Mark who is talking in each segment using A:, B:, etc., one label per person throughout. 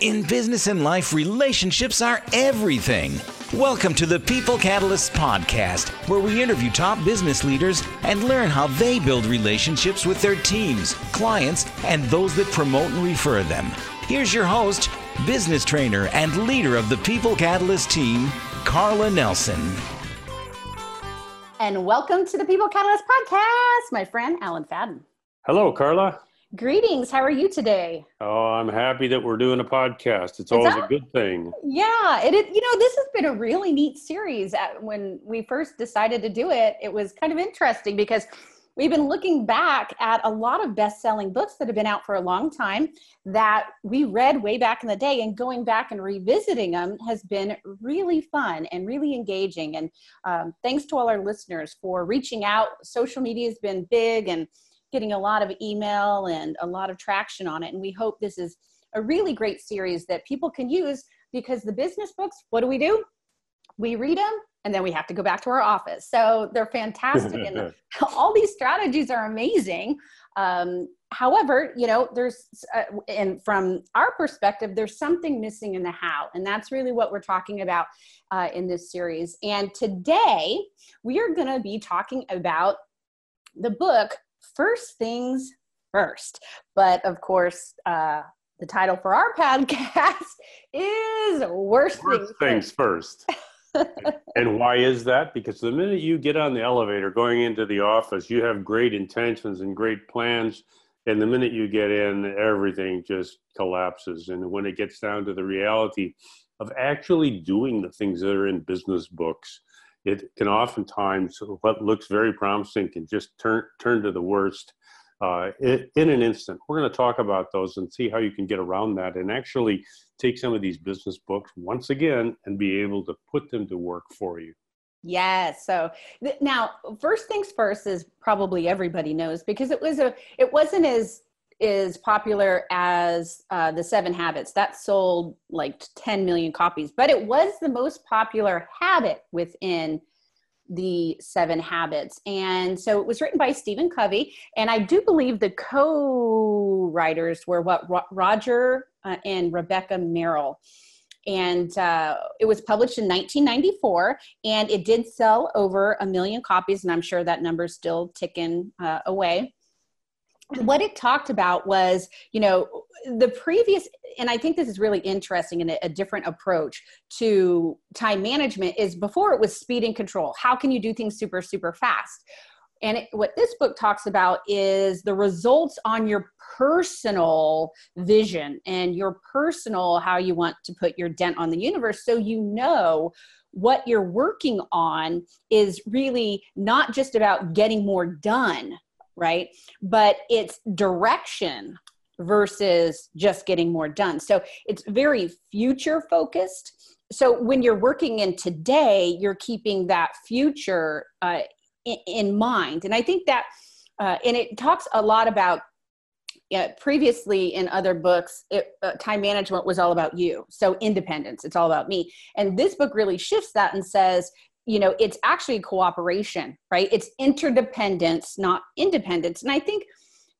A: In business and life, relationships are everything. Welcome to the People Catalysts podcast, where we interview top business leaders and learn how they build relationships with their teams, clients, and those that promote and refer them. Here's your host, business trainer, and leader of the People Catalyst team, Karla Nelson.
B: And welcome to the People Catalyst podcast, my friend Allen Fahden.
C: Hello, Karla.
B: Greetings. How are you today?
C: Oh, I'm happy that we're doing a podcast. It's always a good thing.
B: Yeah, it is. You know, this has been a really neat series. When we first decided to do it, it was kind of interesting because we've been looking back at a lot of best-selling books that have been out for a long time that we read way back in the day and going back and revisiting them has been really fun and really engaging and um, thanks to all our listeners for reaching out social media has been big and getting a lot of email and a lot of traction on it. And we hope this is a really great series that people can use because the business books, what do we do? We read them and then we have to go back to our office. So they're fantastic. and all these strategies are amazing. Um, however, you know, there's, uh, and from our perspective, there's something missing in the how. And that's really what we're talking about uh, in this series. And today we are going to be talking about the book first things first. But of course, uh, the title for our podcast is Worst,
C: Worst
B: Things,
C: things First. and why is that? Because the minute you get on the elevator going into the office, you have great intentions and great plans. And the minute you get in, everything just collapses. And when it gets down to the reality of actually doing the things that are in business books, it can oftentimes what looks very promising can just turn turn to the worst uh, in, in an instant. We're going to talk about those and see how you can get around that and actually take some of these business books once again and be able to put them to work for you.
B: Yes. So th- now, first things first is probably everybody knows because it was a it wasn't as is popular as uh, the Seven Habits. That sold like 10 million copies, but it was the most popular habit within the Seven Habits. And so it was written by Stephen Covey. And I do believe the co writers were what Roger uh, and Rebecca Merrill. And uh, it was published in 1994, and it did sell over a million copies, and I'm sure that number's still ticking uh, away what it talked about was you know the previous and i think this is really interesting and a, different approach to time management is before it was speed and control. How can you do things super super fast? And it, what this book talks about is the results on your personal vision and your personal how you want to put your dent on the universe. So you know what you're working on is really not just about getting more done right? But it's direction versus just getting more done. So it's very future focused. So when you're working in today, you're keeping that future uh, in, in, mind. And I think that, uh, and it talks a lot about previously in other books, it, uh, time management was all about you. So independence, it's all about me. And this book really shifts that and says you know it's actually cooperation right? It's interdependence not independence. And i think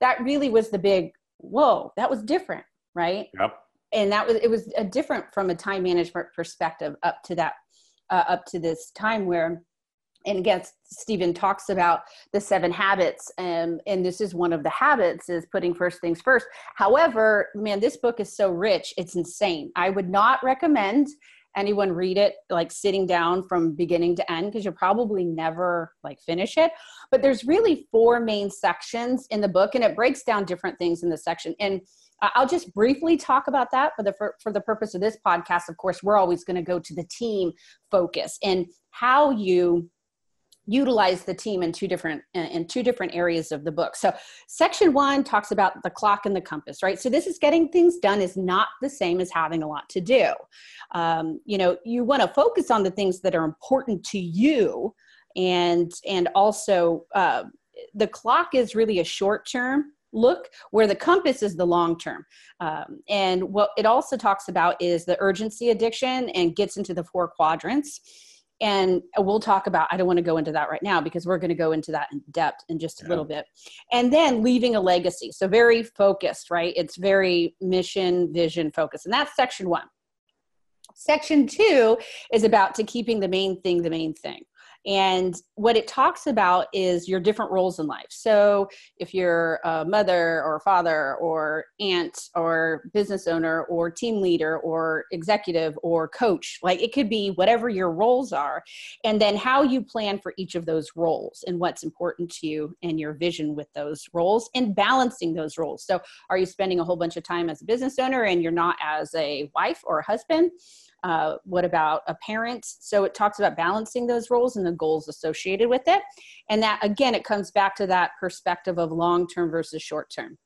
B: that really was the big whoa that was different right?
C: Yep.
B: And that was it was a different from a time management perspective up to that uh, up to this time where and again stephen talks about the seven habits and and this is one of the habits is putting first things first. However man this book is so rich it's insane. I would not recommend anyone read it like sitting down from beginning to end because you'll probably never like finish it. But there's really four main sections in the book and it breaks down different things in the section. And i'll just briefly talk about that for the for, for the purpose of this podcast. Of course we're always going to go to the team focus and how you utilize the team in two different in two different areas of the book. So section one talks about the clock and the compass right? So this is getting things done is not the same as having a lot to do. Um, you know you want to focus on the things that are important to you and and also uh, the clock is really a short term look where the compass is the long term. Um, and what it also talks about is the urgency addiction and gets into the four quadrants and we'll talk about i don't want to go into that right now because we're going to go into that in depth in just a yeah. little bit. And then leaving a legacy so very focused right? It's very mission vision focused and that's section one. Section two is about to keeping the main thing the main thing and what it talks about is your different roles in life. So if you're a mother or father or aunt or business owner or team leader or executive or coach, like it could be whatever your roles are. And then how you plan for each of those roles and what's important to you and your vision with those roles and balancing those roles. So are you spending a whole bunch of time as a business owner and you're not as a wife or a husband? Uh, what about a parent? So it talks about balancing those roles and the goals associated with it. And that, again, it comes back to that perspective of long term versus short term.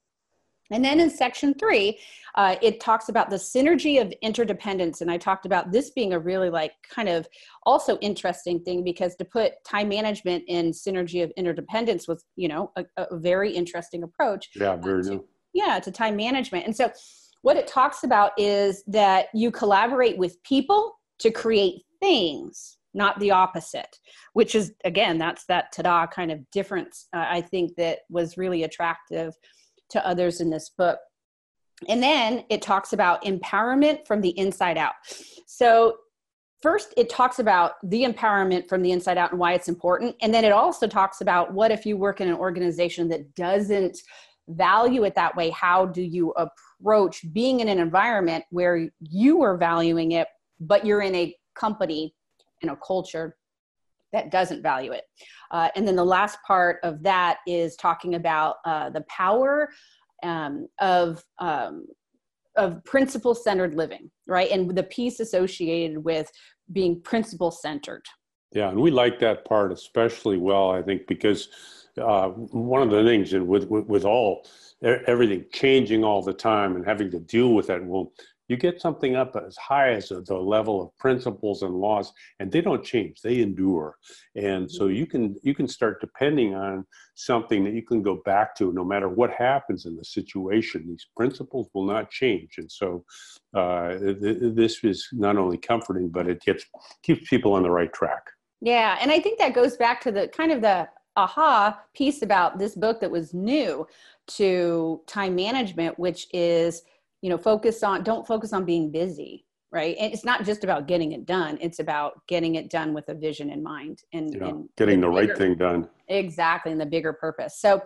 B: And then in section three, uh, it talks about the synergy of interdependence. And I talked about this being a really like kind of also interesting thing because to put time management in synergy of interdependence was, you know, a, a very interesting approach.
C: Yeah, very uh,
B: to, Yeah, to time management. And so what it talks about is that you collaborate with people to create things not the opposite which is again that's that ta-da kind of difference uh, i think that was really attractive to others in this book. And then it talks about empowerment from the inside out. So first it talks about the empowerment from the inside out and why it's important. And then it also talks about what if you work in an organization that doesn't value it that way how do you approach being in an environment where you are valuing it, but you're in a company and a culture that doesn't value it. Uh, and then the last part of that is talking about uh, the power um, of um, of principle centered living, right? And the piece associated with being principle centered.
C: Yeah, and we like that part especially well, I think, because uh, one of the things, and with, with, with all everything changing all the time and having to deal with that, well, you get something up as high as the level of principles and laws and they don't change they endure. And so mm-hmm. you can you can start depending on something that you can go back to no matter what happens in the situation these principles will not change. And so uh, th- this is not only comforting but it gets keeps people on the right track.
B: Yeah and i think that goes back to the kind of the aha piece about this book that was new to time management which is you know focus on don't focus on being busy right? And it's not just about getting it done it's about getting it done with a vision in mind and,
C: yeah, and getting the, the bigger, right thing done.
B: Exactly and the bigger purpose. So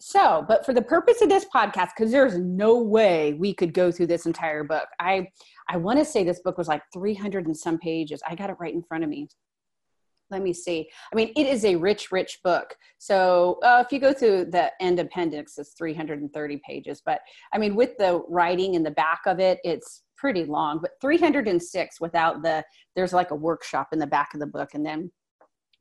B: so but for the purpose of this podcast because there's no way we could go through this entire book i i want to say this book was like 300 and some pages. I got it right in front of me let me see. I mean, it is a rich, rich book. So uh, if you go through the end appendix, it's 330 pages. But I mean, with the writing in the back of it, it's pretty long. But 306 without the, there's like a workshop in the back of the book, and then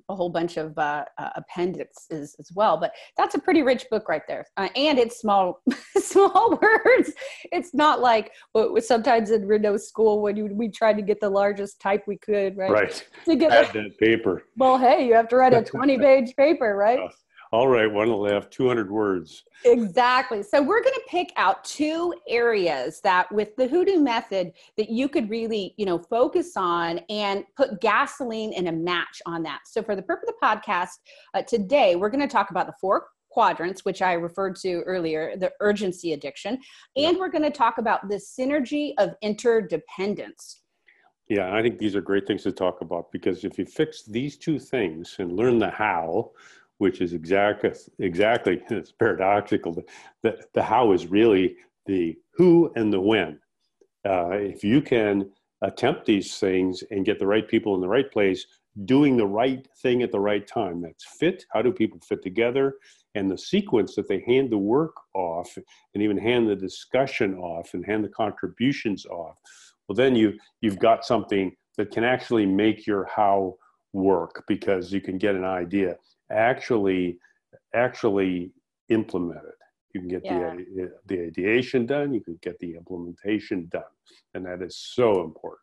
B: a whole bunch of uh, uh, appendixes as well. But that's a pretty rich book right there, uh, and it's small, small words. It's not like what sometimes in Renault school when you, we tried to get the largest type we could, right?
C: Right.
B: To
C: get that paper.
B: Well, hey, you have to write a twenty-page paper, right?
C: All right, one have 200 words.
B: Exactly. So we're going to pick out two areas that with the Who Do method that you could really, you know, focus on and put gasoline and a match on that. So for the purpose of the podcast uh, today, we're going to talk about the four quadrants, which I referred to earlier, the urgency addiction, and we're going to talk about the synergy of interdependence.
C: Yeah, I think these are great things to talk about because if you fix these two things and learn the how, which is exactly exactly it's paradoxical. The, the how is really the who and the when. Uh, if you can attempt these things and get the right people in the right place, doing the right thing at the right time. That's fit. How do people fit together? And the sequence that they hand the work off and even hand the discussion off and hand the contributions off. Well, then you you've got something that can actually make your how work because you can get an idea actually actually implemented. You can get yeah. the the ideation done. You can get the implementation done, and that is so important.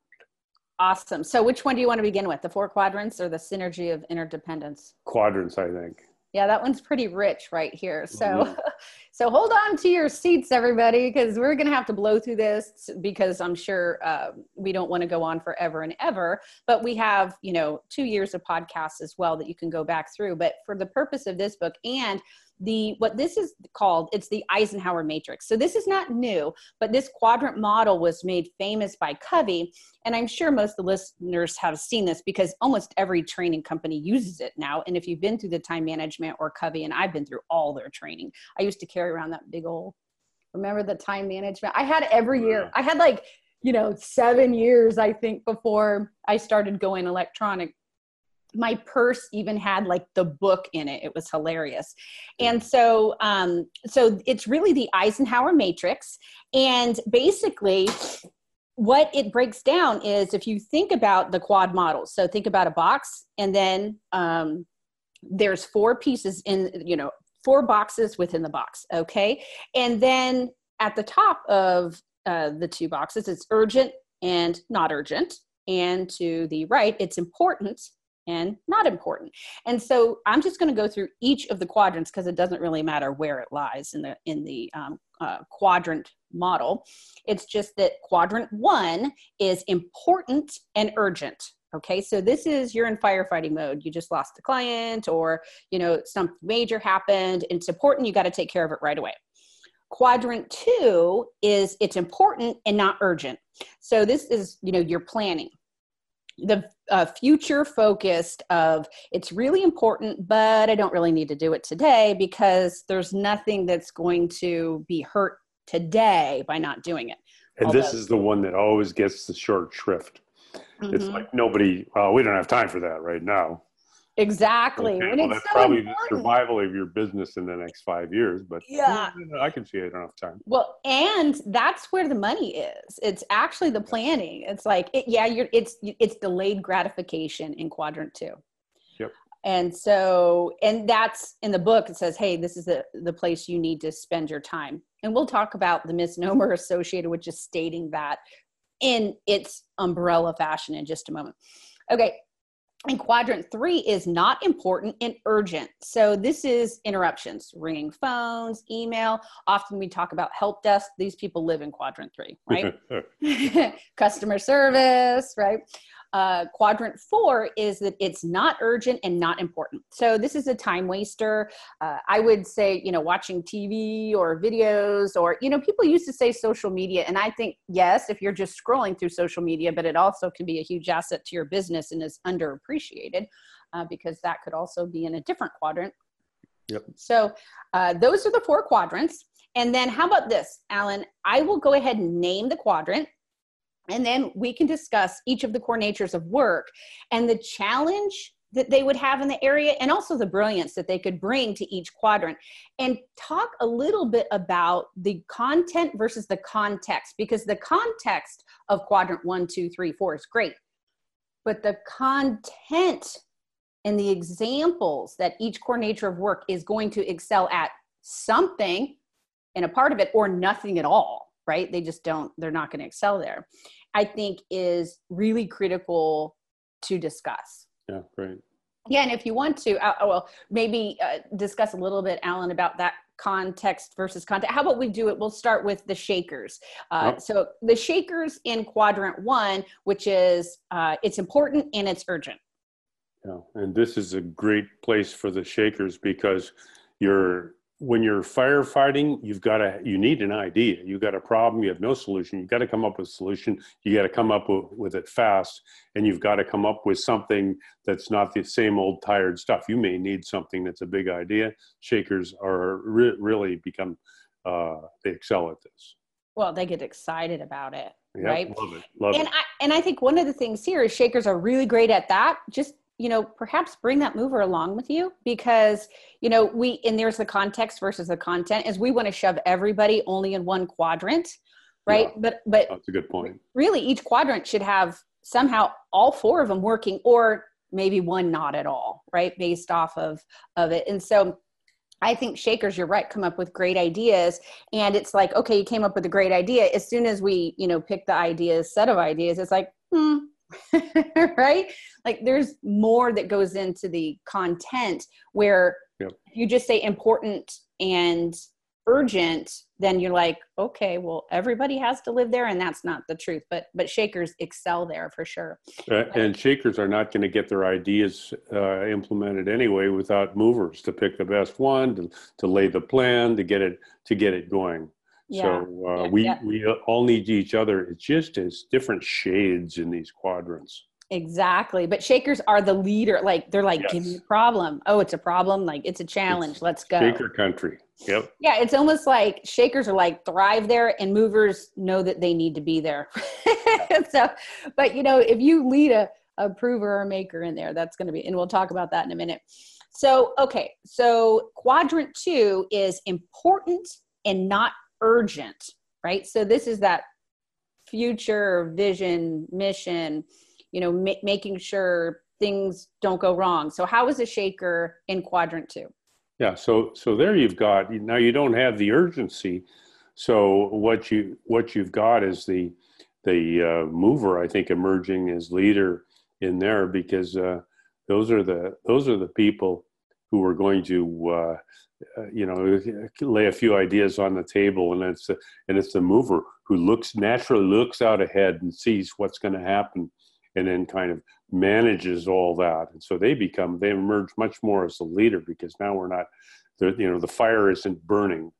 B: Awesome. So, which one do you want to begin with? The four quadrants or the synergy of interdependence?
C: Quadrants, I think.
B: Yeah that one's pretty rich right here. So mm-hmm. so hold on to your seats everybody because we're going to have to blow through this because i'm sure uh, we don't want to go on forever and ever. But we have you know two years of podcasts as well that you can go back through. But for the purpose of this book and the what this is called it's the eisenhower matrix. So this is not new but this quadrant model was made famous by covey and i'm sure most of the listeners have seen this because almost every training company uses it now. And if you've been through the time management or covey and i've been through all their training i used to carry around that big old remember the time management? I had every year i had like you know seven years i think before i started going electronic my purse even had like the book in it. It was hilarious. And so um so it's really the eisenhower matrix. And basically what it breaks down is if you think about the quad model so think about a box and then um there's four pieces in you know four boxes within the box okay? And then at the top of uh, the two boxes it's urgent and not urgent. And to the right it's important and not important. And so I'm just going to go through each of the quadrants because it doesn't really matter where it lies in the in the um, uh, quadrant model. It's just that quadrant one is important and urgent. Okay, so this is you're in firefighting mode. You just lost a client, or you know something major happened. It's important. You got to take care of it right away. Quadrant two is it's important and not urgent. So this is you know you're planning the uh, future focused of it's really important but i don't really need to do it today because there's nothing that's going to be hurt today by not doing it.
C: And Although, this is the one that always gets the short shrift. Mm-hmm. it's like nobody well we don't have time for that right now
B: Exactly.
C: Okay, well, that's so probably important. the survival of your business in the next five years, but yeah, I can see it enough time.
B: Well, and that's where the money is. It's actually the planning. It's like, it, yeah, you're, it's, it's delayed gratification in quadrant two.
C: Yep.
B: And so, and that's in the book, it says, hey, this is the, the place you need to spend your time. And we'll talk about the misnomer associated with just stating that in its umbrella fashion in just a moment. Okay, and quadrant three is not important and urgent. So this is interruptions, ringing phones, email. Often we talk about help desk. These people live in quadrant three, right? Customer service, right? Uh, quadrant four is that it's not urgent and not important. So this is a time waster. Uh, I would say, you know, watching TV or videos, or, you know, people used to say social media. And I think, yes, if you're just scrolling through social media, but it also can be a huge asset to your business and is underappreciated uh, because that could also be in a different quadrant.
C: Yep.
B: So uh, those are the four quadrants. And then how about this, Allen? I will go ahead and name the quadrant and then we can discuss each of the core natures of work and the challenge that they would have in the area and also the brilliance that they could bring to each quadrant. And talk a little bit about the content versus the context because the context of quadrant one two three four is great but the content and the examples that each core nature of work is going to excel at something in a part of it or nothing at all right? They just don't they're not going to excel there I think is really critical to discuss.
C: Yeah, great.
B: Yeah, and if you want to, uh, well, maybe uh, discuss a little bit, Allen, about that context versus content. How about we do it? We'll start with the shakers. Uh, yep. So the shakers in quadrant one, which is uh, it's important and it's urgent.
C: Yeah, and this is a great place for the shakers because you're when you're firefighting, you've got to, you need an idea. You've got a problem, you have no solution. You've got to come up with a solution. You got to come up with, with it fast, and you've got to come up with something that's not the same old tired stuff. You may need something that's a big idea. Shakers are re- really become, uh, they excel at this.
B: Well, they get excited about it.
C: Yep,
B: right.
C: Love it. Love
B: and
C: it.
B: I and I think one of the things here is shakers are really great at that. Just you know perhaps bring that mover along with you because you know we and there's the context versus the content is we want to shove everybody only in one quadrant right yeah, but but
C: that's a good point
B: really each quadrant should have somehow all four of them working or maybe one not at all right based off of of it and so I think shakers, you're right, come up with great ideas. And it's like, okay, you came up with a great idea. As soon as we, you know, pick the ideas, set of ideas, it's like, hmm, right? Like there's more that goes into the content where
C: Yep.
B: you just say important and urgent, then you're like, okay, well, everybody has to live there, and that's not the truth. But but shakers excel there for sure.
C: Uh, and shakers are not going to get their ideas uh, implemented anyway without movers to pick the best one, to, to lay the plan, to get it to get it going.
B: Yeah.
C: So uh,
B: Yeah,
C: we
B: yeah.
C: we all need each other. It's just as different shades in these quadrants.
B: Exactly. But shakers are the leader. Like they're like, give me a problem. Oh, it's a problem. Like it's a challenge. Let's go.
C: Shaker country. Yep.
B: Yeah, it's almost like shakers are like thrive there and movers know that they need to be there. so, but you know, if you lead a, a prover or a maker in there, that's going to be, and we'll talk about that in a minute. So, okay, so quadrant two is important and not urgent, right? So, this is that future vision, mission, you know, ma- making sure things don't go wrong. So, how is a shaker in quadrant two?
C: Yeah. So so there you've got now you don't have the urgency. So what you what you've got is the the uh, mover I think emerging as leader in there because uh, those are the those are the people who are going to uh, uh, you know lay a few ideas on the table and it's the, and it's the mover who looks naturally looks out ahead and sees what's going to happen and then kind of manages all that and so they become they emerge much more as a leader because now we're not the you know the fire isn't burning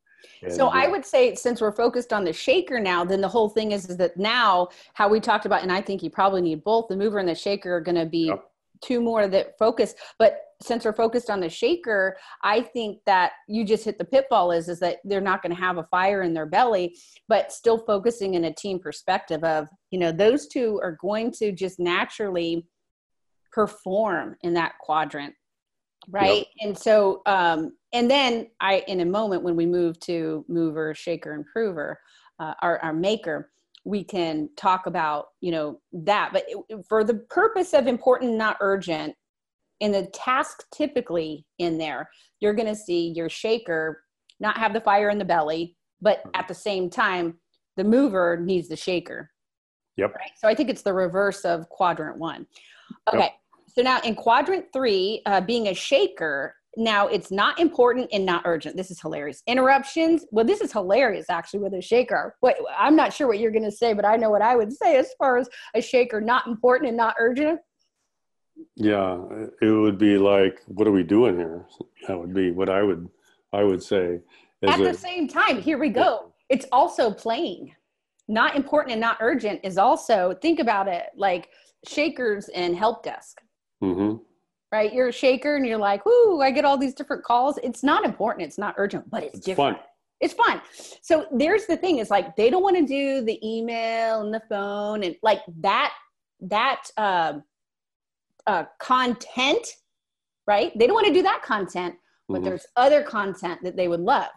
B: So I
C: uh,
B: would say since we're focused on the shaker now, then the whole thing is, is that now how we talked about, and I think you probably need both the mover and the shaker are going to be
C: Yep.
B: Two more that focus. But since we're focused on the shaker, I think that you just hit the pitfall is is that they're not going to have a fire in their belly, but still focusing in a team perspective of you know those two are going to just naturally perform in that quadrant right and so um and then i in a moment when we move to mover shaker and prover uh, our, our maker we can talk about you know that but it- for the purpose of important not urgent in the task typically in there you're going to see your shaker not have the fire in the belly but at the same time the mover needs the shaker
C: Yep.
B: right so i think it's the reverse of quadrant one
C: Yep.
B: okay so now in quadrant three, uh, being a shaker, now it's not important and not urgent. This is hilarious. Interruptions. Well, this is hilarious actually with a shaker. What I'm not sure what you're going to say, but I know what I would say as far as a shaker, not important and not urgent.
C: yeah it would be like what are we doing here that would be what i would i would say
B: At
C: a-
B: the same time, here we go. It's also playing. Not important and not urgent is also think about it like shakers and help desk.
C: Mhm.
B: Right, you're a shaker and you're like, "Ooh, I get all these different calls." It's not important, it's not urgent, but it's,
C: It's
B: different.
C: fun.
B: it's fun. So there's the thing is like they don't want to do the email and the phone and like that that um uh, content, right? They don't want to do that content, but
C: Mhm.
B: there's other content that they would love,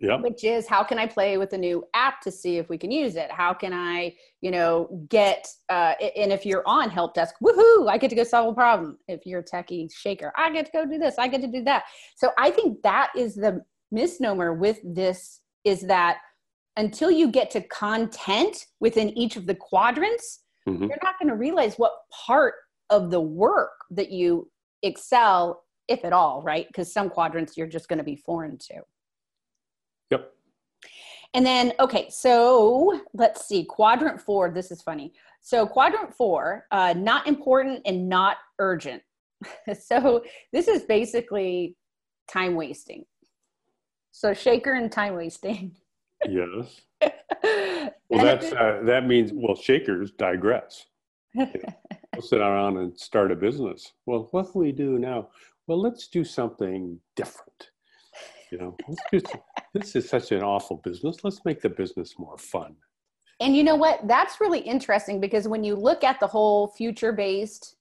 C: Yep.
B: which is how can I play with a new app to see if we can use it? How can I, you know, get uh, and if you're on help desk, woohoo! I get to go solve a problem. If you're a techie shaker, I get to go do this. I get to do that. So I think that is the misnomer with this is that until you get to content within each of the quadrants,
C: Mhm.
B: you're not going to realize what part of the work that you excel, if at all, right? Because some quadrants you're just going to be foreign to. And then, okay, so let's see, quadrant four. This is funny. So, quadrant four, uh, not important and not urgent. so, this is basically time wasting. So, shaker and time wasting.
C: Yes. Well, that's uh, that means well, shakers digress. We'll sit around and start a business. Well, what can we do now? Well, let's do something different. You know, let's do some- this is such an awful business. Let's make the business more fun.
B: And you know what? That's really interesting because when you look at the whole future based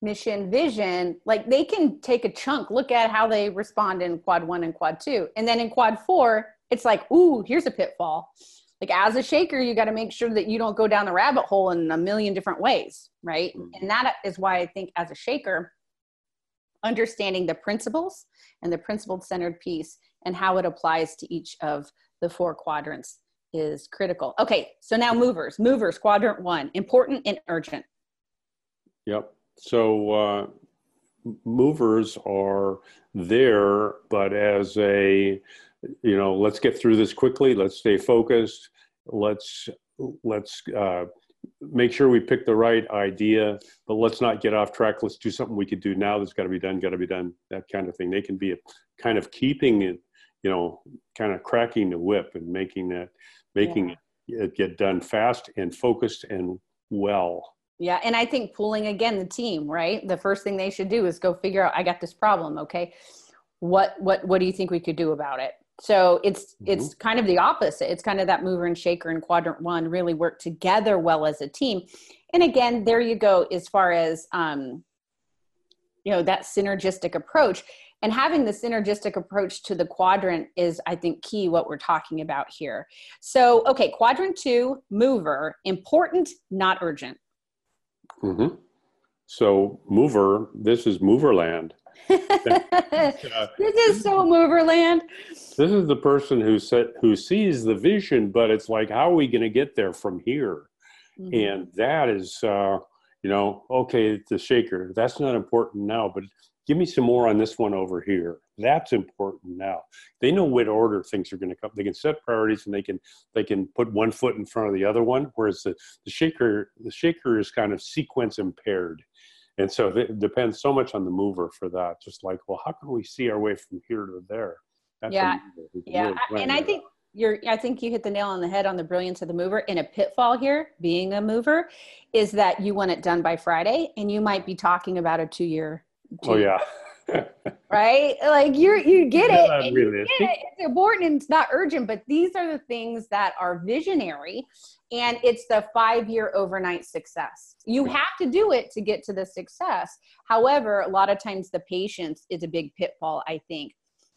B: mission vision, like they can take a chunk, look at how they respond in quad one and quad two. And then in quad four, it's like, ooh, here's a pitfall. Like as a shaker, you got to make sure that you don't go down the rabbit hole in a million different ways, right?
C: Mhm.
B: And that is why I think as a shaker, understanding the principles and the principle centered piece and how it applies to each of the four quadrants is critical. Okay, so now movers, movers, quadrant one, important and urgent.
C: Yep. So uh, movers are there, but as a, you know, let's get through this quickly. Let's stay focused. Let's let's uh, make sure we pick the right idea, but let's not get off track. Let's do something we could do now that's got to be done, got to be done, that kind of thing. They can be a, kind of keeping it, you know, kind of cracking the whip and making that, making yeah. it get done fast and focused and well.
B: Yeah, and I think pulling again the team, right? The first thing they should do is go figure out I got this problem, okay? What what what do you think we could do about it? So it's mm-hmm. it's kind of the opposite. It's kind of that mover and shaker in quadrant 1 really work together well as a team. And again, there you go as far as um you know, that synergistic approach and having the synergistic approach to the quadrant is i think key what we're talking about here so okay quadrant two mover important not urgent
C: Mm-hmm. So mover, this is moverland.
B: uh, this is so moverland.
C: This is the person who said who sees the vision, but it's like, how are we going to get there from here? Mm-hmm. And that is, uh, you know, okay, the shaker. That's not important now, but give me some more on this one over here that's important now they know what order things are going to come they can set priorities and they can they can put one foot in front of the other one whereas the, the shaker the shaker is kind of sequence impaired and so it depends so much on the mover for that just like well how can we see our way from here to there?
B: That's yeah. yeah really and i think you're i think you hit the nail on the head on the brilliance of the mover in a pitfall here being a mover is that you want it done by friday and you might be talking about a two year
C: oh yeah
B: right? Like you're you get it, you get it. It's important and it's not urgent but these are the things that are visionary and it's the five year overnight success. You have to do it to get to the success. However a lot of times the patience is a big pitfall i think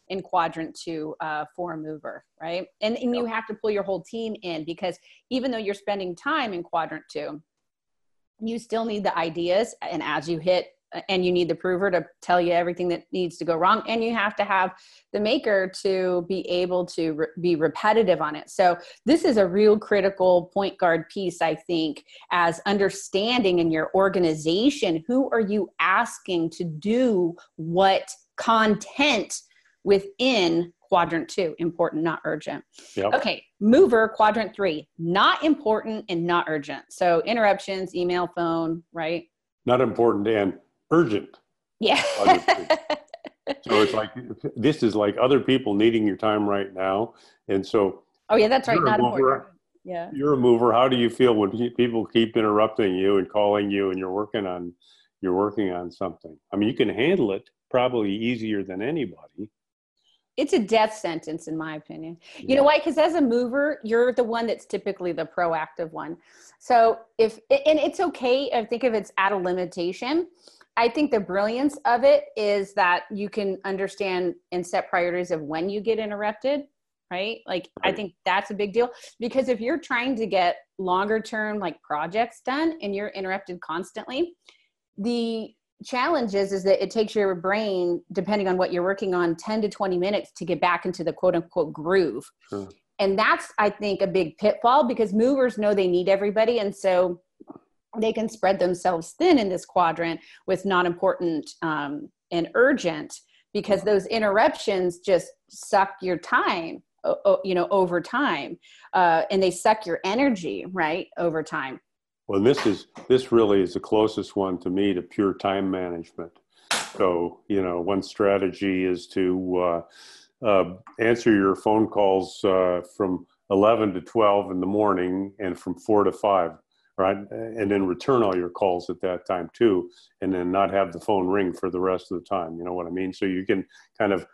B: in quadrant two uh, for a mover right? And, and you have to pull your whole team in because even though you're spending time in quadrant two you still need the ideas and as you hit and you need the prover to tell you everything that needs to go wrong and you have to have the maker to be able to re- be repetitive on it. So this is a real critical point guard piece i think as understanding in your organization who are you asking to do what content within quadrant two important not urgent. Yep. okay mover quadrant three not important and not urgent. So interruptions email phone right?
C: Not important and urgent.
B: Yeah.
C: so it's like this is like other people needing your time right now, and so.
B: Oh yeah, that's right. Not important. Yeah.
C: You're a mover. How do you feel when people keep interrupting you and calling you, and you're working on you're working on something? I mean, you can handle it probably easier than anybody
B: it's a death sentence in my opinion you yeah. know why because as a mover you're the one that's typically the proactive one so if and it's okay i think if it's at a limitation I think the brilliance of it is that you can understand and set priorities of when you get interrupted, right? Like I think that's a big deal because if you're trying to get longer term like projects done and you're interrupted constantly, the challenge is is that it takes your brain depending on what you're working on 10 to 20 minutes to get back into the quote unquote groove. Sure. And that's I think a big pitfall because movers know they need everybody and so they can spread themselves thin in this quadrant with not important um, and urgent because those interruptions just suck your time you know over time uh, and they suck your energy right over time.
C: Well this is this really is the closest one to me to pure time management. So you know one strategy is to uh, uh, answer your phone calls uh, from 11 to 12 in the morning and from 4 to 5 right? And then return all your calls at that time too, and then not have the phone ring for the rest of the time. You know what I mean? So you can kind of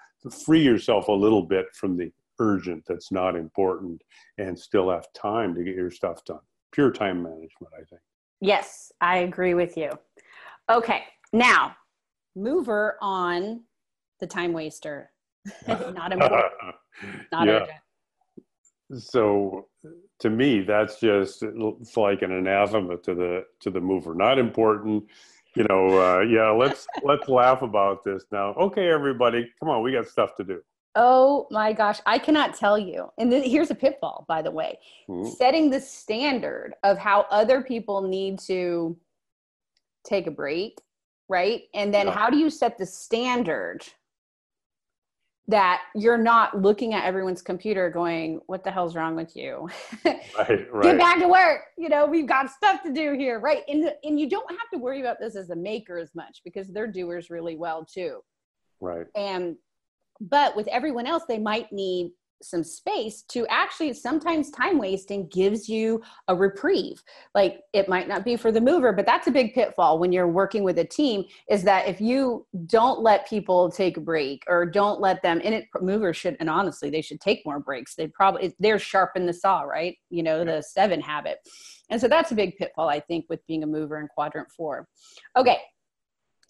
C: free yourself a little bit from the urgent that's not important and still have time to get your stuff done. Pure time management, I think.
B: Yes, I agree with you. Okay, now mover on the time waster. not important. not yeah. urgent.
C: So to me, that's just it's like an anathema to the to the mover. Not important, you know. Uh, yeah, let's let's laugh about this now. Okay, everybody, come on, we got stuff to do.
B: Oh my gosh, I cannot tell you. And th- here's a pitfall, by the way mm-hmm. setting the standard of how other people need to take a break, right? And then yeah. how do you set the standard that you're not looking at everyone's computer going, what the hell's wrong with you? right, right. Get back to work. You know, we've got stuff to do here, right? And, and you don't have to worry about this as a maker as much because they're doers really well too.
C: Right.
B: And but with everyone else, they might need some space to actually sometimes time wasting gives you a reprieve. Like it might not be for the mover but that's a big pitfall when you're working with a team is that if you don't let people take a break or don't let them and it movers should and honestly they should take more breaks. They probably they're sharpen the saw right? You know the seven habit. And so that's a big pitfall i think with being a mover in quadrant four. Okay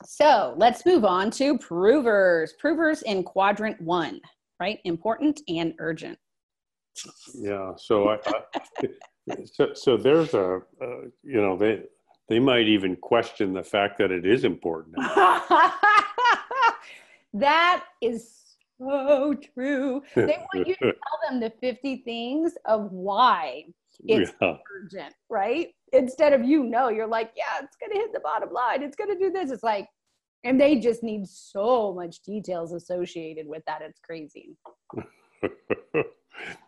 B: so let's move on to provers. Provers in quadrant one, right? Important and urgent.
C: Yeah. So I, I so, so there's a, uh, you know, they, they might even question the fact that it is important.
B: that is so true. They want you to tell them the 50 things of why it's yeah. urgent, right? Instead of you know, you're like, yeah, it's gonna hit the bottom line. It's gonna do this. It's like, and they just need so much details associated with that. It's crazy.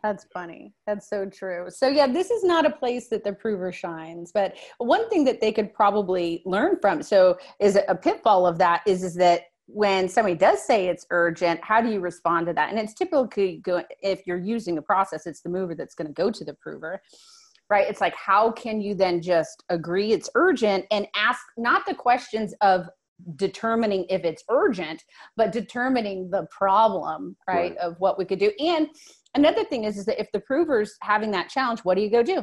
B: That's funny. That's so true. So yeah, this is not a place that the prover shines. But one thing that they could probably learn from, so is a pitfall of that is is that when somebody does say it's urgent, how do you respond to that? And it's typically go if you're using a process, it's the mover that's going to go to the prover right it's like how can you then just agree it's urgent and ask not the questions of determining if it's urgent but determining the problem right, right, of what we could do. And another thing is, is that if the prover's having that challenge what do you go do?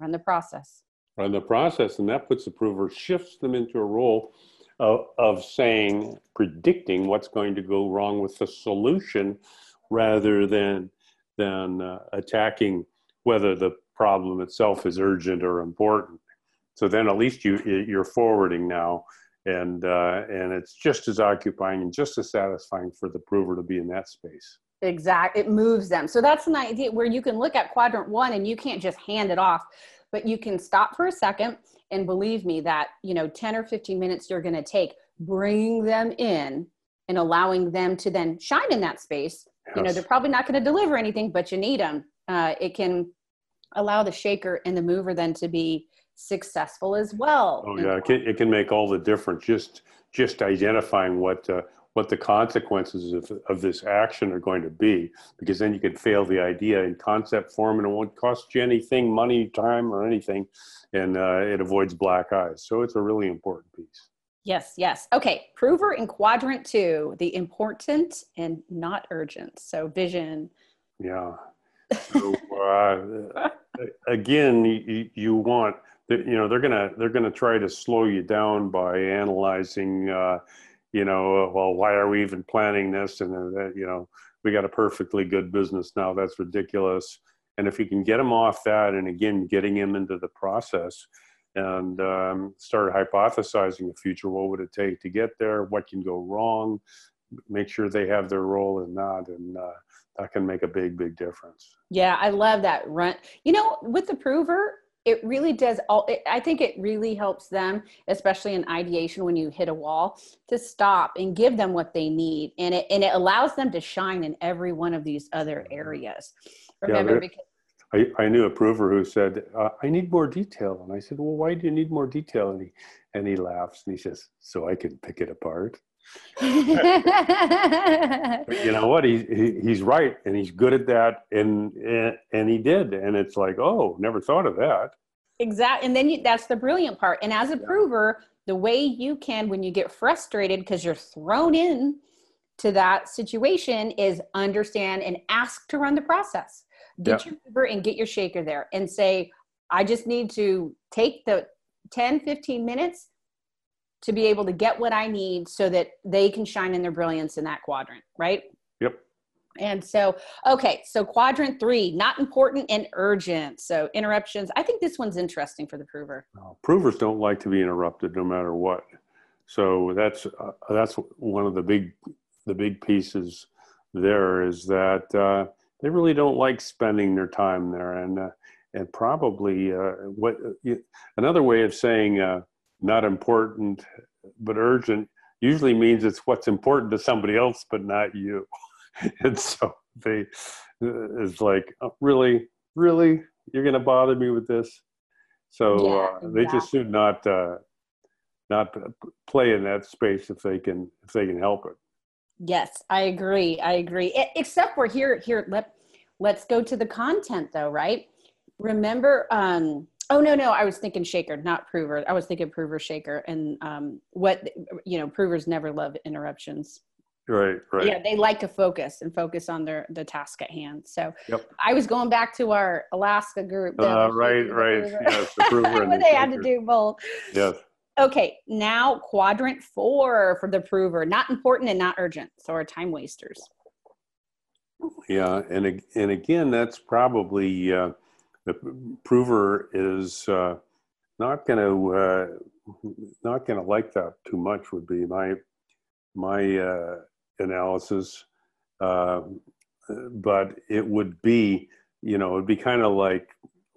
B: Run the process.
C: Run the process and that puts the prover shifts them into a role of, of saying predicting what's going to go wrong with the solution rather than than uh, attacking whether the problem itself is urgent or important. So then at least you you're forwarding now and uh, and it's just as occupying and just as satisfying for the prover to be in that space.
B: Exact it moves them. So that's an idea where you can look at quadrant one and you can't just hand it off but you can stop for a second and believe me that you know 10 or 15 minutes you're going to take bringing them in and allowing them to then shine in that space. Yes. you know they're probably not going to deliver anything but you need them uh, it can allow the shaker and the mover then to be successful as well.
C: Oh yeah, it can, it can make all the difference. Just just identifying what uh, what the consequences of, of this action are going to be, because then you can fail the idea in concept form, and it won't cost you anything, money, time, or anything, and uh, it avoids black eyes. So it's a really important piece.
B: Yes, yes. Okay, prover in quadrant two, the important and not urgent. So vision.
C: Yeah. So, uh, again, you, you want you know they're gonna they're gonna try to slow you down by analyzing uh, you know well why are we even planning this? And that you know we got a perfectly good business now. That's ridiculous. And if you can get them off that and again getting them into the process and um, start hypothesizing the future what would it take to get there? What can go wrong? Make sure they have their role in that and uh, that can make a big big difference.
B: Yeah i love that run you know with the prover it really does all it, i think it really helps them especially in ideation when you hit a wall to stop and give them what they need and it and it allows them to shine in every one of these other areas remember
C: yeah, because I, I knew a prover who said, uh, I need more detail. And I said, Well, why do you need more detail? And he, and he laughs and he says, So I can pick it apart. You know what? He, he, he's right, and he's good at that, and, and and he did, and it's like, oh, never thought of that.
B: Exactly, and then you, that's the brilliant part. And as a yeah. prover, the way you can, when you get frustrated because you're thrown in to that situation, is understand and ask to run the process. Get yeah. your mover and get your shaker there, and say, I just need to take the 10, 15 minutes to be able to get what I need so that they can shine in their brilliance in that quadrant, right?
C: Yep.
B: And so, okay, so quadrant three, not important and urgent. So interruptions. I think this one's interesting for the prover.
C: provers don't like to be interrupted no matter what. So that's uh, that's one of the big the big pieces there is that uh, they really don't like spending their time there, and uh, and probably uh, what another way of saying uh, not important but urgent usually means it's what's important to somebody else but not you, and so they is like oh, really really you're going to bother me with this so
B: Yeah,
C: uh, they
B: exactly.
C: just should not uh, not play in that space if they can if they can help it
B: Yes, I agree. I agree. Except we're here. Here, let let's go to the content, though. Right? Remember? Um, oh no, no. I was thinking shaker, not prover. I was thinking prover shaker, and um, what you know, provers never love interruptions.
C: right right
B: Yeah, they like to focus and focus on their the task at hand. So
C: Yep.
B: I was going back to our Alaska group.
C: Uh, right, right.
B: prover.
C: Yes, the prover and the
B: they had to do both.
C: yes
B: Okay, now quadrant four for the prover. Not important and not urgent. So our time wasters.
C: Yeah, and and again, that's probably uh, the prover is uh, not going to uh, not going to like that too much. Would be my my uh, analysis, uh, but it would be you know it'd be kind of like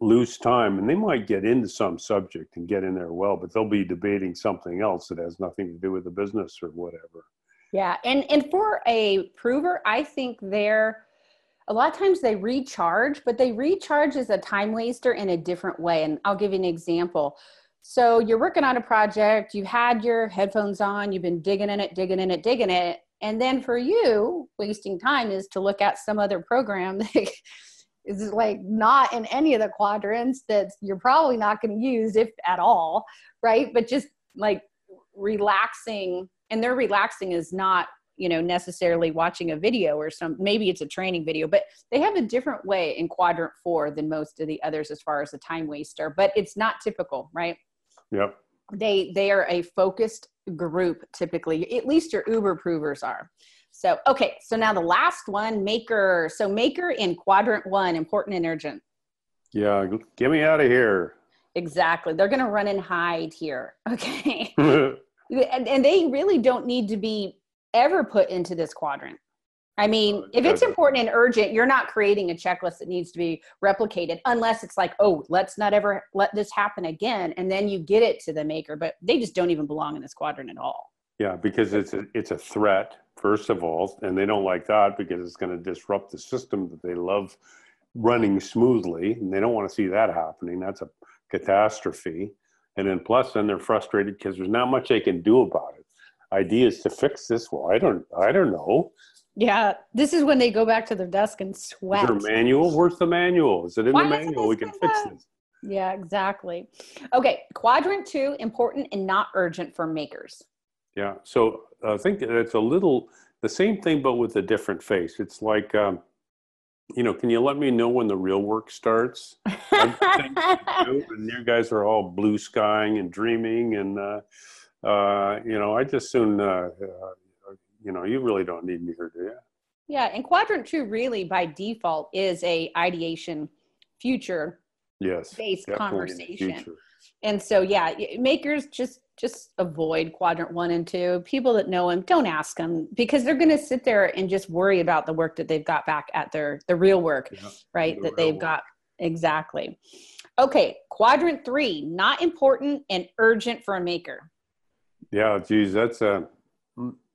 C: loose time, and they might get into some subject and get in there well, but they'll be debating something else that has nothing to do with the business or whatever.
B: Yeah, and and for a prover, I think they're a lot of times they recharge, but they recharge as a time waster in a different way. And I'll give you an example. So you're working on a project, you had your headphones on, you've been digging in it, digging in it, digging it, and then for you, wasting time is to look at some other program that is like not in any of the quadrants that you're probably not going to use if at all, right? But just like relaxing and their relaxing is not you know necessarily watching a video or some maybe it's a training video but they have a different way in quadrant four than most of the others as far as a time waster but it's not typical right
C: Yep.
B: they they are a focused group typically at least your uber provers are so okay so now the last one maker so maker in quadrant one important and urgent
C: Yeah. Get me out of here.
B: exactly they're going to run and hide here okay and, and they really don't need to be ever put into this quadrant i mean if it's important and urgent you're not creating a checklist that needs to be replicated unless it's like oh let's not ever let this happen again and then you get it to the maker but they just don't even belong in this quadrant at all
C: Yeah, because it's a, it's a threat first of all, and they don't like that because it's going to disrupt the system that they love running smoothly, and they don't want to see that happening. That's a catastrophe. And then plus, then they're frustrated because there's not much they can do about it. Ideas to fix this? Well, I don't, I don't know.
B: yeah this is when they go back to their desk and
C: Is
B: sweat
C: there a manual? Where's the manual? Is it in
B: Why
C: the manual? We can fix this.
B: yeah exactly okay quadrant two important and not urgent for makers
C: Yeah. So I think it's a little the same thing, but with a different face. It's like, um, you know, can you let me know when the real work starts? and you guys are all blue skying and dreaming, and uh, uh, you know, I just soon, uh, uh, you know, you really don't need me here, do you?
B: Yeah, and quadrant two really by default is a ideation future
C: Yes.
B: based
C: definitely in the
B: conversation. And so yeah, makers just just avoid quadrant one and two. People that know them, don't ask them because they're going to sit there and just worry about the work that they've got back at their the real work,
C: Yeah.
B: right?
C: the
B: that they've
C: work.
B: got exactly. Okay, quadrant three, not important and urgent for a maker.
C: Yeah, geez, that's a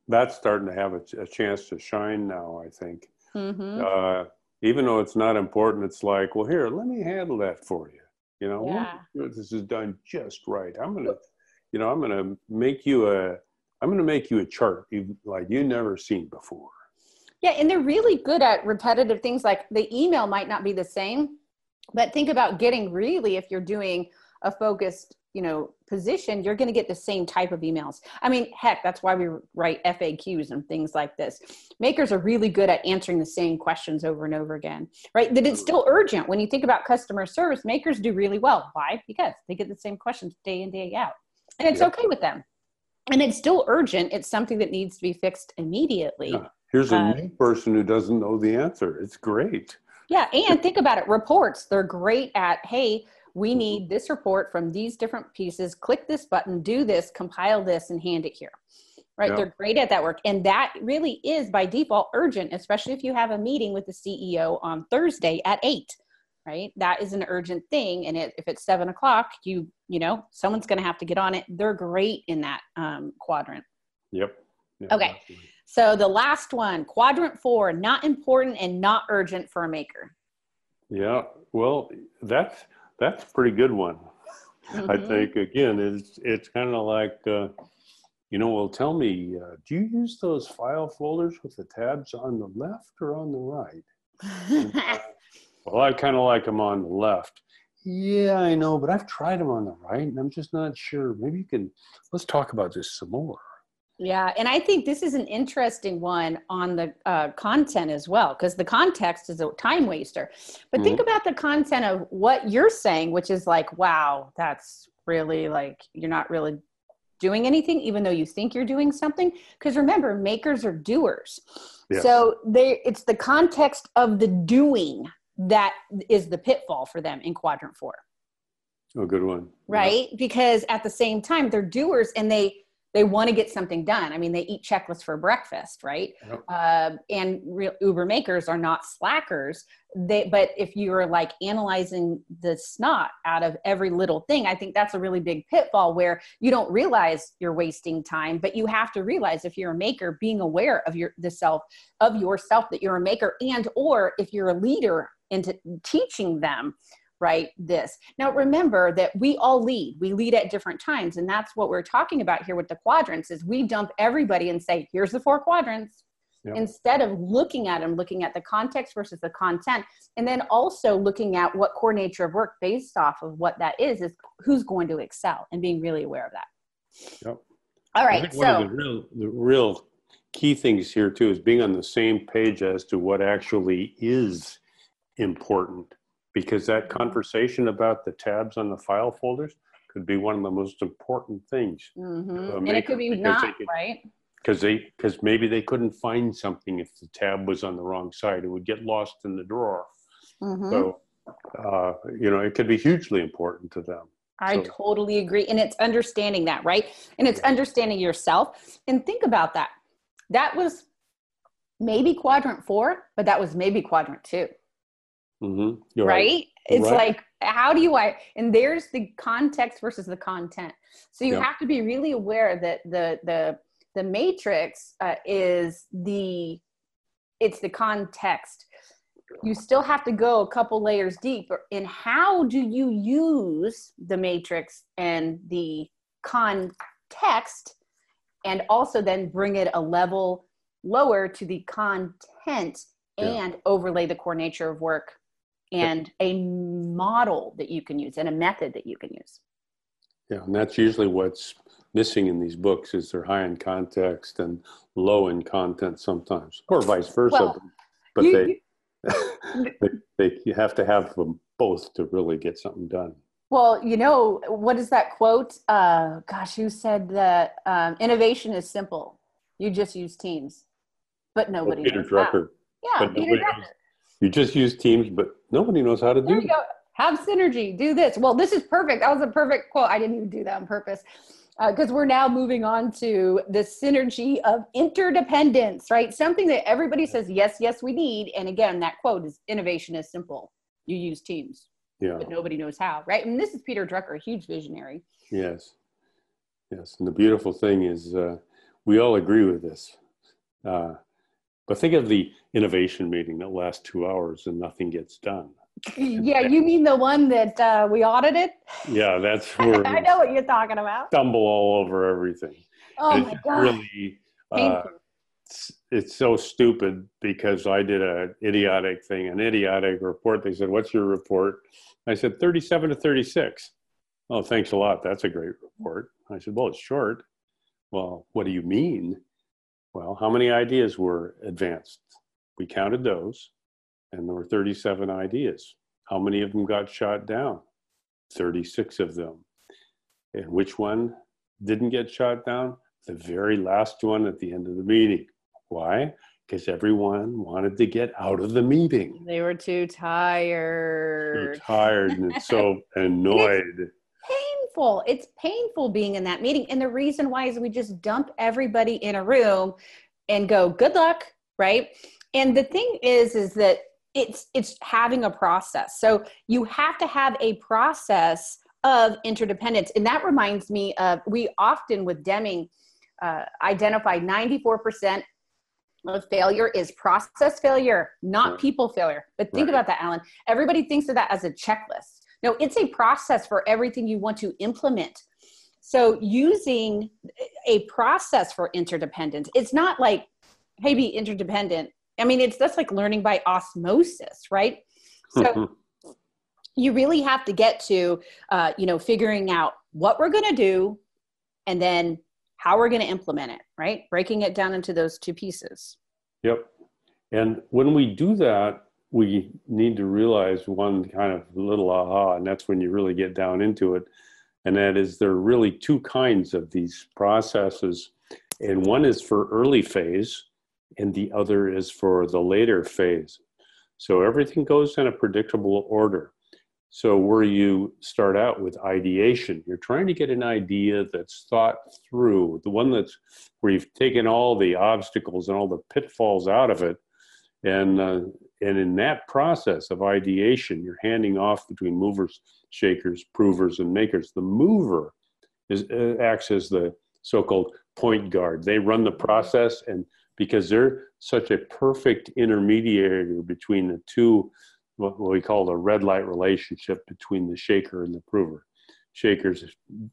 C: that's starting to have a, a chance to shine now. I think.
B: hmm
C: uh, even though it's not important, it's like, well, here, let me handle that for you. You know,
B: Yeah.
C: this is done just right. I'm gonna, you know, I'm gonna make you a, I'm gonna make you a chart you, like you never seen before.
B: Yeah, and they're really good at repetitive things like the email might not be the same, but think about getting really if you're doing a focused, you know, position, you're going to get the same type of emails. I mean, heck, that's why we write FAQs and things like this. Makers are really good at answering the same questions over and over again, right? That it's still urgent. When you think about customer service, makers do really well. Why? Because they get the same questions day in, day out. And it's
C: Yep.
B: okay with them. And it's still urgent. It's something that needs to be fixed immediately.
C: Yeah. Here's a
B: Uh,
C: new person who doesn't know the answer. It's great.
B: Yeah, and think about it. Reports, they're great at, hey, we
C: Mm-hmm.
B: need this report from these different pieces. Click this button, do this, compile this, and hand it here. right? They're great at that work. And that really is by default urgent, especially if you have a meeting with the CEO on Thursday at eight, right? That is an urgent thing. And it, if it's seven o'clock, you, you know, someone's going to have to get on it. They're great in that um, quadrant.
C: Yep.
B: Yeah, okay. Absolutely. So the last one, quadrant four, not important and not urgent for a maker.
C: Yeah. Well, that's, that's a pretty good one. Mm-hmm. I think again, it's, it's kind of like, uh, you know, well, tell me, uh, do you use those file folders with the tabs on the left or on the right? uh, well, I kind of like them on the left. Yeah, I know, but I've tried them on the right and I'm just not sure. Maybe you can, let's talk about this some more.
B: Yeah, and I think this is an interesting one on the uh, content as well, because the context is a time waster. But mm-hmm. think about the content of what you're saying, which is like, wow, that's really like, you're not really doing anything even though you think you're doing something because remember makers are doers yes. so they it's the context of the doing that is the pitfall for them in quadrant four
C: oh good one
B: right yeah. because at the same time they're doers and they they want to get something done. I mean, they eat checklists for breakfast, right? Yep. Uh, and real Uber makers are not slackers. They, but if you're like analyzing the snot out of every little thing, I think that's a really big pitfall where you don't realize you're wasting time. But you have to realize if you're a maker, being aware of your the self of yourself that you're a maker, and or if you're a leader into teaching them right this now remember that we all lead we lead at different times and that's what we're talking about here with the quadrants is we dump everybody and say here's the four quadrants yep. instead of looking at them looking at the context versus the content and then also looking at what core nature of work based off of what that is is who's going to excel and being really aware of that
C: yep.
B: all right
C: so one of the real, the real key things here too is being on the same page as to what actually is important because that conversation about the tabs on the file folders could be one of the most important things.
B: Mm-hmm. And it could be not, could, right?
C: Because they, because maybe they couldn't find something if the tab was on the wrong side. It would get lost in the drawer. Mm-hmm. So, uh, you know, it could be hugely important to them.
B: I so. totally agree. And it's understanding that, right? And it's understanding yourself. And think about that. That was maybe quadrant four, but that was maybe quadrant 2
C: Mm-hmm.
B: Right? right? It's right. like, how do you, I, and there's the context versus the content. So you have to be really aware that the, the, the matrix uh, is the, it's the context. You still have to go a couple layers deep in how do you use the matrix and the context and also then bring it a level lower to the content and yeah. overlay the core nature of work and a model that you can use and a method that you can use.
C: Yeah, and that's usually what's missing in these books is they're high in context and low in content sometimes, or vice versa. Well, but you, they, you, they, they you have to have them both to really get something done.
B: Well, you know, what is that quote? Uh, gosh, who said that um, innovation is simple? You just use teams, but oh, nobody.
C: Peter Drucker.
B: Yeah, Peter Drucker.
C: You just use Teams, but nobody knows how to do it.
B: Have synergy. Do this. Well, this is perfect. That was a perfect quote. I didn't even do that on purpose because uh, we're now moving on to the synergy of interdependence, right? Something that everybody says, yes, yes, we need. And again, that quote is innovation is simple. You use teams,
C: yeah.
B: but nobody knows how, right? And this is Peter Drucker, a huge visionary.
C: Yes. Yes. And the beautiful thing is uh, we all agree with this. Uh, but think of the innovation meeting that lasts two hours and nothing gets done.
B: Yeah, you mean the one that uh, we audited?
C: Yeah, that's where
B: I know what you're talking about.
C: Stumble all over everything.
B: Oh and my god!
C: Really, uh, it's, it's so stupid because I did a idiotic thing, an idiotic report. They said, "What's your report?" I said, "37 to 36." Oh, thanks a lot. That's a great report. I said, "Well, it's short." Well, what do you mean? Well, how many ideas were advanced? We counted those, and there were 37 ideas. How many of them got shot down? 36 of them. And which one didn't get shot down? The very last one at the end of the meeting. Why? Because everyone wanted to get out of the meeting.
B: They were too tired.
C: Too tired and so annoyed
B: painful. It's painful being in that meeting. And the reason why is we just dump everybody in a room and go, good luck, right? And the thing is, is that it's it's having a process. So you have to have a process of interdependence. And that reminds me of we often with Deming uh, identify 94% of failure is process failure, not people failure. But think right. about that, Allen. Everybody thinks of that as a checklist. No, it's a process for everything you want to implement. So using a process for interdependence, it's not like, hey, be interdependent. I mean, it's that's like learning by osmosis, right? So you really have to get to, uh, you know, figuring out what we're going to do, and then how we're going to implement it, right? Breaking it down into those two pieces.
C: Yep. And when we do that, we need to realize one kind of little aha, and that's when you really get down into it. And that is there are really two kinds of these processes. And one is for early phase, and the other is for the later phase. So everything goes in a predictable order. So, where you start out with ideation, you're trying to get an idea that's thought through, the one that's where you've taken all the obstacles and all the pitfalls out of it. And, uh, and in that process of ideation, you're handing off between movers, shakers, provers, and makers. The mover is, uh, acts as the so called point guard. They run the process, and because they're such a perfect intermediary between the two what we call the red light relationship between the shaker and the prover. Shakers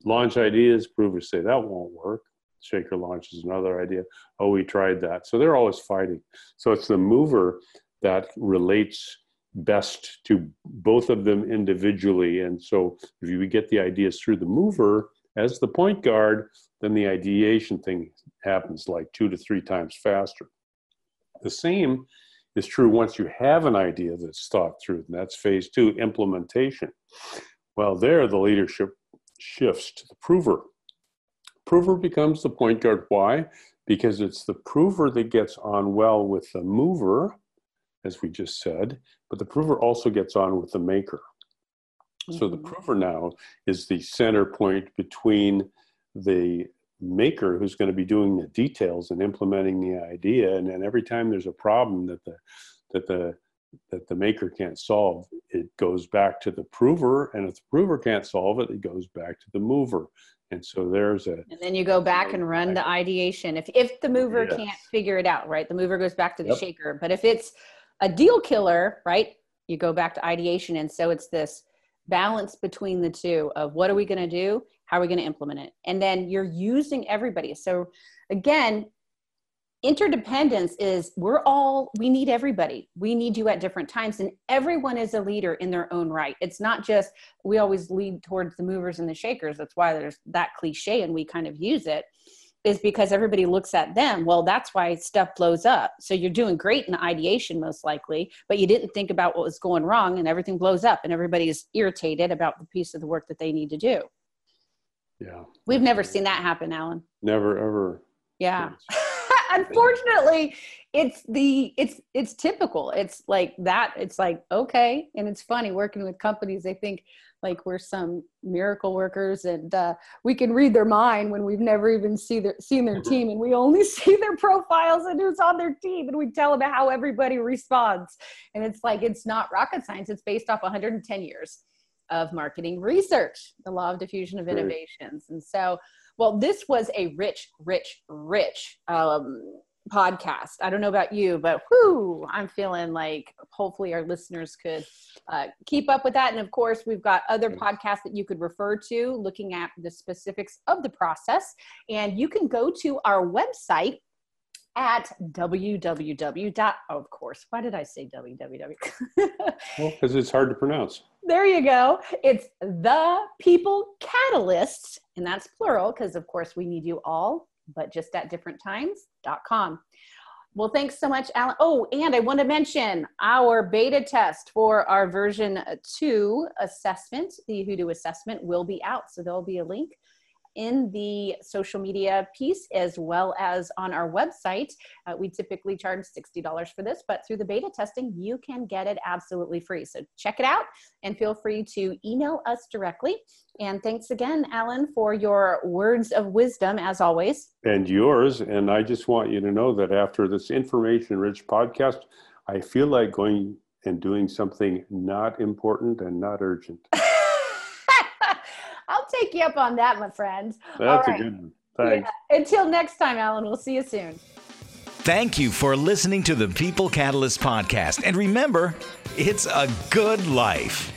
C: launch ideas, provers say that won't work. Shaker launches another idea. Oh, we tried that. So they're always fighting. So it's the mover that relates best to both of them individually. And so if you get the ideas through the mover as the point guard, then the ideation thing happens like two to three times faster. The same is true once you have an idea that's thought through, and that's phase two, implementation. Well, there the leadership shifts to the prover. Prover becomes the point guard. Why? Because it's the prover that gets on well with the mover, as we just said, but the prover also gets on with the maker. Mm-hmm. So the mm-hmm. prover now is the center point between the maker who's going to be doing the details and implementing the idea and then every time there's a problem that the that the that the maker can't solve it goes back to the prover and if the prover can't solve it it goes back to the mover and so there's a
B: and then you go back and run the ideation if if the mover yes. can't figure it out right the mover goes back to the yep. shaker but if it's a deal killer right? You go back to ideation and so it's this balance between the two of what are we going to do? How are we going to implement it? And then you're using everybody. So again interdependence is we're all we need everybody. We need you at different times and everyone is a leader in their own right. It's not just we always lead towards the movers and the shakers. That's why there's that cliche and we kind of use it is because everybody looks at them well that's why stuff blows up so you're doing great in ideation most likely but you didn't think about what was going wrong and everything blows up and everybody's irritated about the piece of the work that they need to do
C: yeah.
B: We've never seen that happen, Allen.
C: Never ever.
B: Yeah. Unfortunately, it's the it's it's typical. It's like that. It's like okay, and it's funny working with companies. They think like we're some miracle workers and uh, we can read their mind when we've never even see their, seen their team and we only see their profiles and who's on their team and we tell them how everybody responds. And it's like it's not rocket science it's based off 110 years of marketing research, the law of diffusion of innovations. And so, well, this was a rich, rich, rich um, podcast. I don't know about you, but whoo, I'm feeling like hopefully our listeners could uh, keep up with that. And of course, we've got other podcasts that you could refer to looking at the specifics of the process. And you can go to our website, at www. of course, why did I say www?
C: well, because it's hard to pronounce.
B: There you go. It's the people catalysts, and that's plural because, of course, we need you all, but just at different times.com. Well, thanks so much, Allen. Oh, and I want to mention our beta test for our version two assessment, the Who Do assessment, will be out. So there'll be a link in the social media piece as well as on our website. Uh, we typically charge $60 for this, but through the beta testing, you can get it absolutely free. So check it out and feel free to email us directly. And thanks again, Allen, for your words of wisdom as always.
C: And yours. And I just want you to know that after this information rich podcast, I feel like going and doing something not important and not urgent.
B: I'll take you up on that, my friend.
C: That's right. a good one. Thanks.
B: Yeah. Until next time, Allen, we'll see you soon.
A: Thank you for listening to the People Catalyst podcast. And remember, it's a good life.